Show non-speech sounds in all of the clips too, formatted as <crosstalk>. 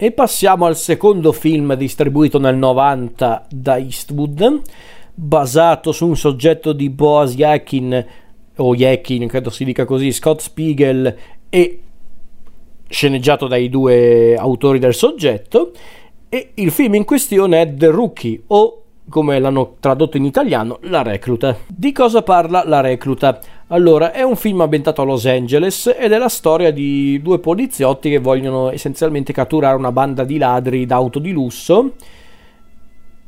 E passiamo al secondo film distribuito nel 90 da Eastwood, basato su un soggetto di Boaz Yakin, o Yakin, credo si dica così, Scott Spiegel, e sceneggiato dai due autori del soggetto. E il film in questione è The Rookie, o come l'hanno tradotto in italiano, La recluta. Di cosa parla La recluta? Allora, è un film ambientato a Los Angeles ed è la storia di due poliziotti che vogliono essenzialmente catturare una banda di ladri d'auto di lusso.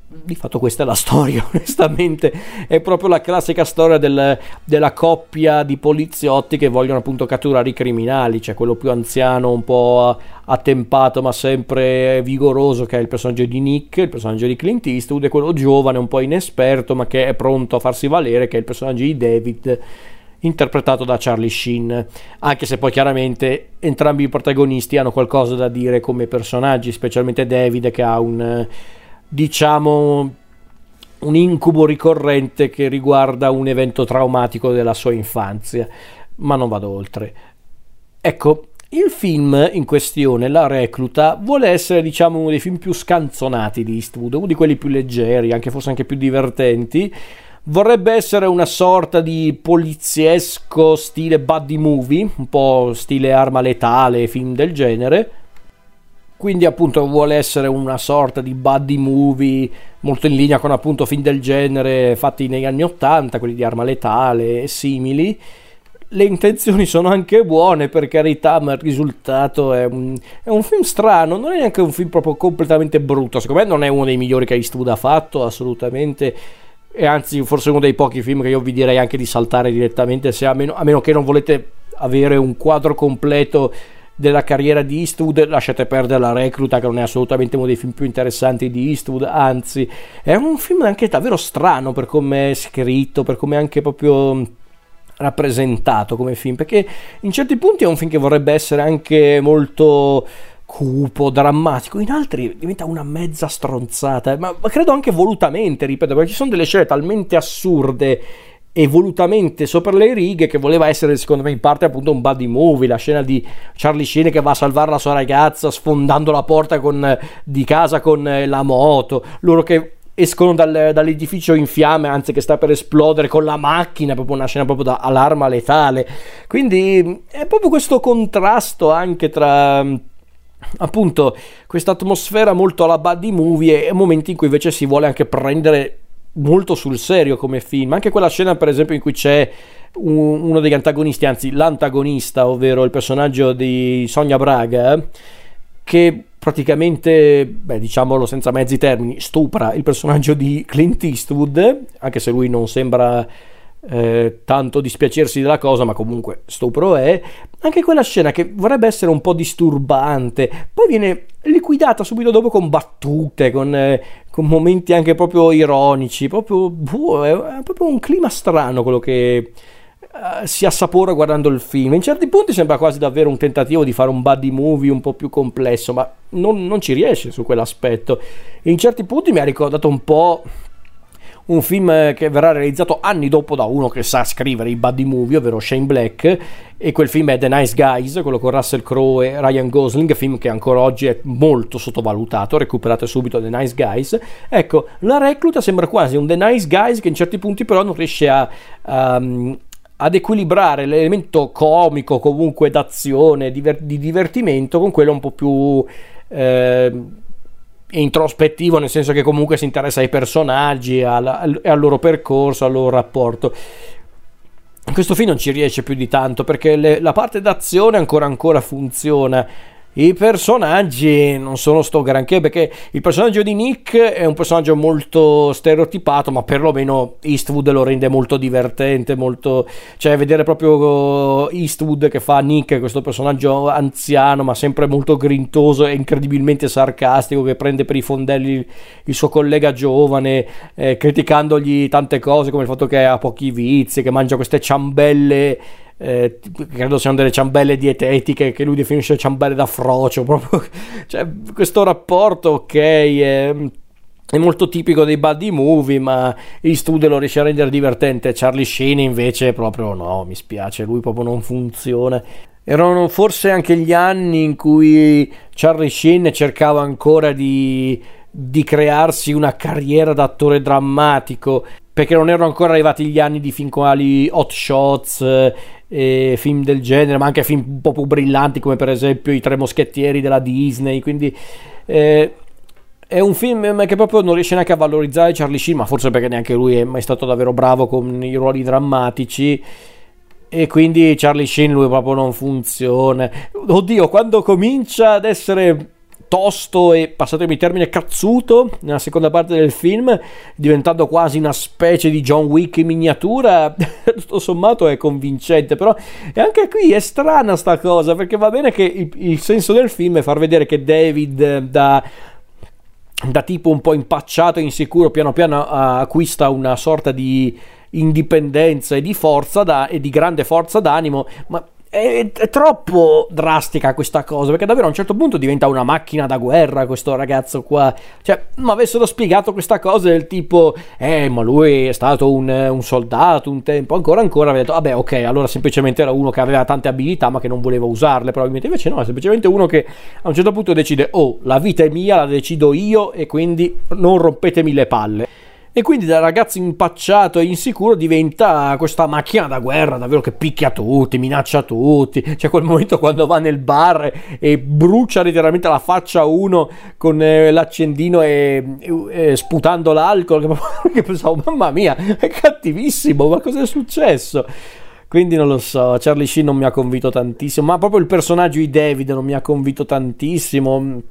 Di fatto questa è la storia, <laughs> onestamente, è proprio la classica storia del, della coppia di poliziotti che vogliono appunto catturare i criminali, cioè quello più anziano, un po' attempato ma sempre vigoroso che è il personaggio di Nick, il personaggio di Clint Eastwood e quello giovane, un po' inesperto ma che è pronto a farsi valere che è il personaggio di David interpretato da Charlie Sheen, anche se poi chiaramente entrambi i protagonisti hanno qualcosa da dire come personaggi, specialmente David che ha un diciamo un incubo ricorrente che riguarda un evento traumatico della sua infanzia, ma non vado oltre. Ecco, il film in questione, La Recluta, vuole essere diciamo uno dei film più scanzonati di Eastwood, uno di quelli più leggeri, anche forse anche più divertenti. Vorrebbe essere una sorta di poliziesco stile buddy movie, un po' stile arma letale, film del genere. Quindi appunto vuole essere una sorta di buddy movie molto in linea con appunto film del genere fatti negli anni 80, quelli di Arma Letale e simili. Le intenzioni sono anche buone per carità, ma il risultato è un, è un film strano, non è neanche un film proprio completamente brutto, secondo me non è uno dei migliori che Eastwood ha fatto, assolutamente e anzi forse uno dei pochi film che io vi direi anche di saltare direttamente se a meno, a meno che non volete avere un quadro completo della carriera di Eastwood, lasciate perdere la recluta che non è assolutamente uno dei film più interessanti di Eastwood, anzi è un film anche davvero strano per come è scritto, per come è anche proprio rappresentato come film, perché in certi punti è un film che vorrebbe essere anche molto cupo, drammatico, in altri diventa una mezza stronzata, ma, ma credo anche volutamente, ripeto, perché ci sono delle scene talmente assurde e volutamente sopra le righe che voleva essere secondo me in parte appunto un buddy movie la scena di Charlie Sheen che va a salvare la sua ragazza sfondando la porta con, di casa con eh, la moto loro che escono dal, dall'edificio in fiamme anzi che sta per esplodere con la macchina proprio una scena proprio da allarma letale. Quindi è proprio questo contrasto anche tra appunto questa atmosfera molto alla buddy movie e momenti in cui invece si vuole anche prendere molto sul serio come film. Anche quella scena, per esempio, in cui c'è un, uno degli antagonisti, anzi l'antagonista, ovvero il personaggio di Sonia Braga, che praticamente, beh, diciamolo senza mezzi termini, stupra il personaggio di Clint Eastwood, anche se lui non sembra eh, tanto dispiacersi della cosa, ma comunque stupro è. Anche quella scena che vorrebbe essere un po' disturbante, poi viene liquidata subito dopo con battute, con, eh, con momenti anche proprio ironici, proprio, buh, è proprio un clima strano quello che uh, si assapora guardando il film. In certi punti sembra quasi davvero un tentativo di fare un buddy movie un po' più complesso, ma non, non ci riesce su quell'aspetto. In certi punti mi ha ricordato un po' un film che verrà realizzato anni dopo da uno che sa scrivere i buddy movie, ovvero Shane Black, e quel film è The Nice Guys, quello con Russell Crowe e Ryan Gosling, film che ancora oggi è molto sottovalutato, recuperate subito The Nice Guys. Ecco, La Recluta sembra quasi un The Nice Guys che in certi punti però non riesce a... Um, ad equilibrare l'elemento comico, comunque d'azione, di divertimento, con quello un po' più eh, introspettivo, nel senso che comunque si interessa ai personaggi al, al, al loro percorso, al loro rapporto. Questo film non ci riesce più di tanto perché le, la parte d'azione ancora ancora funziona i personaggi non sono sto granché perché il personaggio di Nick è un personaggio molto stereotipato, ma perlomeno Eastwood lo rende molto divertente, molto cioè vedere proprio Eastwood che fa Nick, questo personaggio anziano, ma sempre molto grintoso e incredibilmente sarcastico che prende per i fondelli il suo collega giovane, eh, criticandogli tante cose come il fatto che ha pochi vizi, che mangia queste ciambelle eh, credo siano delle ciambelle dietetiche che lui definisce ciambelle da frocio <laughs> proprio cioè, questo rapporto ok è, è, molto tipico dei buddy movie ma il studio lo riesce a rendere divertente. Charlie Sheen invece proprio no mi spiace lui proprio non funziona. Erano forse anche gli anni in cui Charlie Sheen cercava ancora di, di crearsi una carriera d'attore drammatico, perché non erano ancora arrivati gli anni di film quali Hot Shots eh, e film del genere, ma anche film un po' più brillanti come per esempio I Tre Moschettieri della Disney, quindi eh, è un film che proprio non riesce neanche a valorizzare Charlie Sheen, ma forse perché neanche lui è mai stato davvero bravo con i ruoli drammatici e quindi Charlie Sheen lui proprio non funziona. Oddio, quando comincia ad essere tosto e passatemi il termine cazzuto nella seconda parte del film diventando quasi una specie di John Wick in miniatura. <laughs> Tutto sommato è convincente però e anche qui è strana sta cosa perché va bene che il, il senso del film è far vedere che David da da tipo un po' impacciato e insicuro piano piano acquista una sorta di indipendenza e di forza da, e di grande forza d'animo, ma è, è, troppo drastica questa cosa perché davvero a un certo punto diventa una macchina da guerra questo ragazzo qua. Cioè mi avessero spiegato questa cosa del tipo eh ma lui è stato un, un soldato un tempo ancora ancora avrei detto vabbè ok allora semplicemente era uno che aveva tante abilità ma che non voleva usarle probabilmente invece no è semplicemente uno che a un certo punto decide oh la vita è mia la decido io e quindi non rompetemi le palle e quindi da ragazzo impacciato e insicuro diventa questa macchina da guerra davvero che picchia tutti, minaccia tutti. C'è quel momento quando va nel bar e brucia letteralmente la faccia a uno con eh, l'accendino e, e, e, sputando l'alcol. Che <laughs> pensavo, mamma mia, è cattivissimo, ma cosa è successo? Quindi non lo so, Charlie Sheen non mi ha convinto tantissimo, ma proprio il personaggio di David non mi ha convinto tantissimo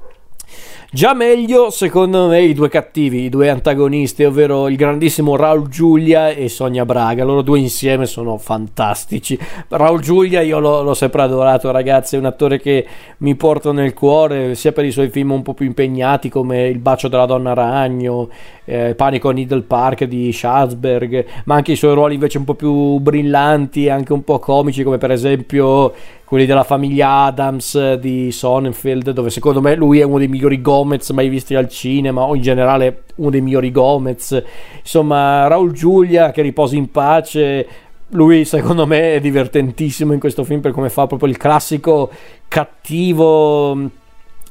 Già meglio, secondo me, i due cattivi, i due antagonisti, ovvero il grandissimo Raul Giulia e Sonia Braga. Loro due insieme sono fantastici. Raul Giulia io l'ho, l'ho sempre adorato, ragazzi. È un attore che mi porto nel cuore, sia per i suoi film un po' più impegnati come Il bacio della donna ragno, eh, Panico a Needle Park di Schatzberg, ma anche i suoi ruoli invece un po' più brillanti, anche un po' comici, come per esempio quelli della famiglia Adams di Sonnenfeld, dove secondo me lui è uno dei migliori Gomez mai visti al cinema, o in generale uno dei migliori Gomez. Insomma, Raul Giulia che riposi in pace. Lui secondo me è divertentissimo in questo film per come fa proprio il classico cattivo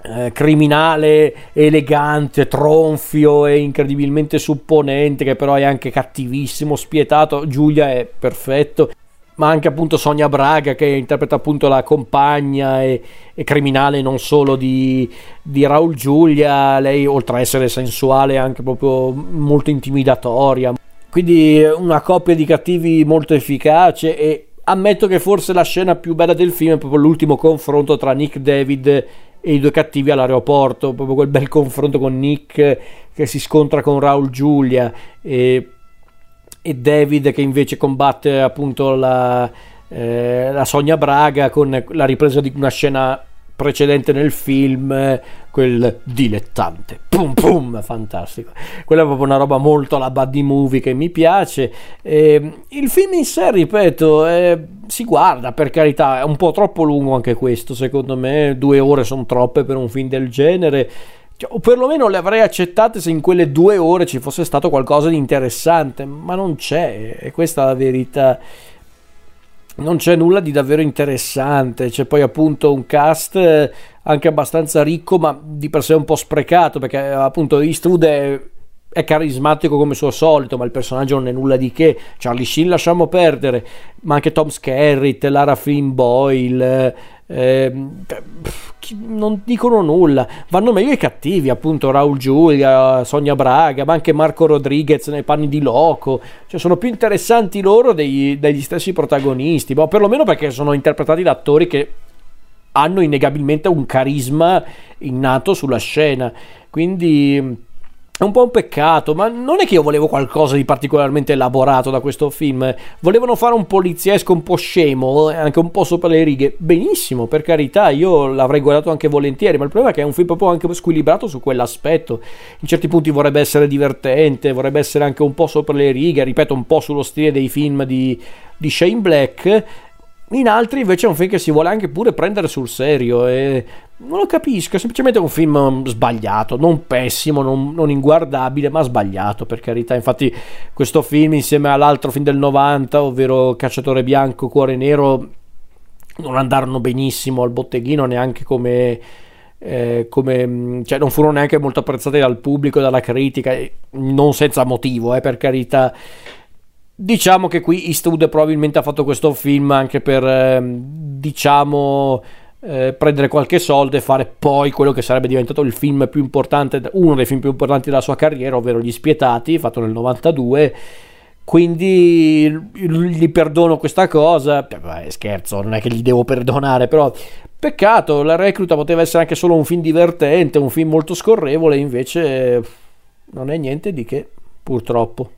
eh, criminale elegante, tronfio e incredibilmente supponente, che però è anche cattivissimo, spietato. Giulia è perfetto ma anche appunto Sonia Braga che interpreta appunto la compagna e, e criminale non solo di, di, Raul Giulia, lei oltre a essere sensuale è anche proprio molto intimidatoria, quindi una coppia di cattivi molto efficace e ammetto che forse la scena più bella del film è proprio l'ultimo confronto tra Nick David e i due cattivi all'aeroporto, proprio quel bel confronto con Nick che si scontra con Raul Giulia e e David che invece combatte appunto la, eh, la Sonia Braga con la ripresa di una scena precedente nel film, quel dilettante, pum pum, fantastico. Quella è proprio una roba molto alla buddy movie che mi piace. E il film in sé, ripeto, è, si guarda per carità, è un po' troppo lungo anche questo, secondo me, due ore sono troppe per un film del genere cioè, o perlomeno le avrei accettate se in quelle due ore ci fosse stato qualcosa di interessante, ma non c'è, e questa è la verità. Non c'è nulla di davvero interessante, c'è poi appunto un cast eh, anche abbastanza ricco, ma di per sé un po' sprecato, perché appunto Eastwood è, è carismatico come suo solito, ma il personaggio non è nulla di che. Charlie Sheen lasciamo perdere, ma anche Tom Skerritt, Lara Flynn Boyle, eh, non dicono nulla. Vanno meglio i cattivi, appunto Raul Giulia, Sonia Braga, ma anche Marco Rodriguez nei panni di Loco. Cioè, sono più interessanti loro dei, degli stessi protagonisti, ma perlomeno perché sono interpretati da attori che hanno innegabilmente un carisma innato sulla scena. Quindi è un po' un peccato, ma non è che io volevo qualcosa di particolarmente elaborato da questo film. Volevano fare un poliziesco un po' scemo, anche un po' sopra le righe. Benissimo, per carità, io l'avrei guardato anche volentieri, ma il problema è che è un film proprio anche squilibrato su quell'aspetto. In certi punti vorrebbe essere divertente, vorrebbe essere anche un po' sopra le righe, ripeto, un po' sullo stile dei film di, di Shane Black. In altri invece è un film che si vuole anche pure prendere sul serio e non lo capisco, è semplicemente un film sbagliato, non pessimo, non, non, inguardabile, ma sbagliato per carità. Infatti questo film insieme all'altro film del 90, ovvero Cacciatore Bianco, Cuore Nero, non andarono benissimo al botteghino neanche come, eh, come cioè non furono neanche molto apprezzati dal pubblico dalla critica, non senza motivo, eh, per carità. Diciamo che qui Eastwood probabilmente ha fatto questo film anche per, eh, diciamo, eh, prendere qualche soldo e fare poi quello che sarebbe diventato il film più importante, uno dei film più importanti della sua carriera, ovvero Gli Spietati, fatto nel 92 quindi gli perdono questa cosa. Beh, scherzo, non è che gli devo perdonare, però peccato, la recluta poteva essere anche solo un film divertente, un film molto scorrevole, invece non è niente di che, purtroppo.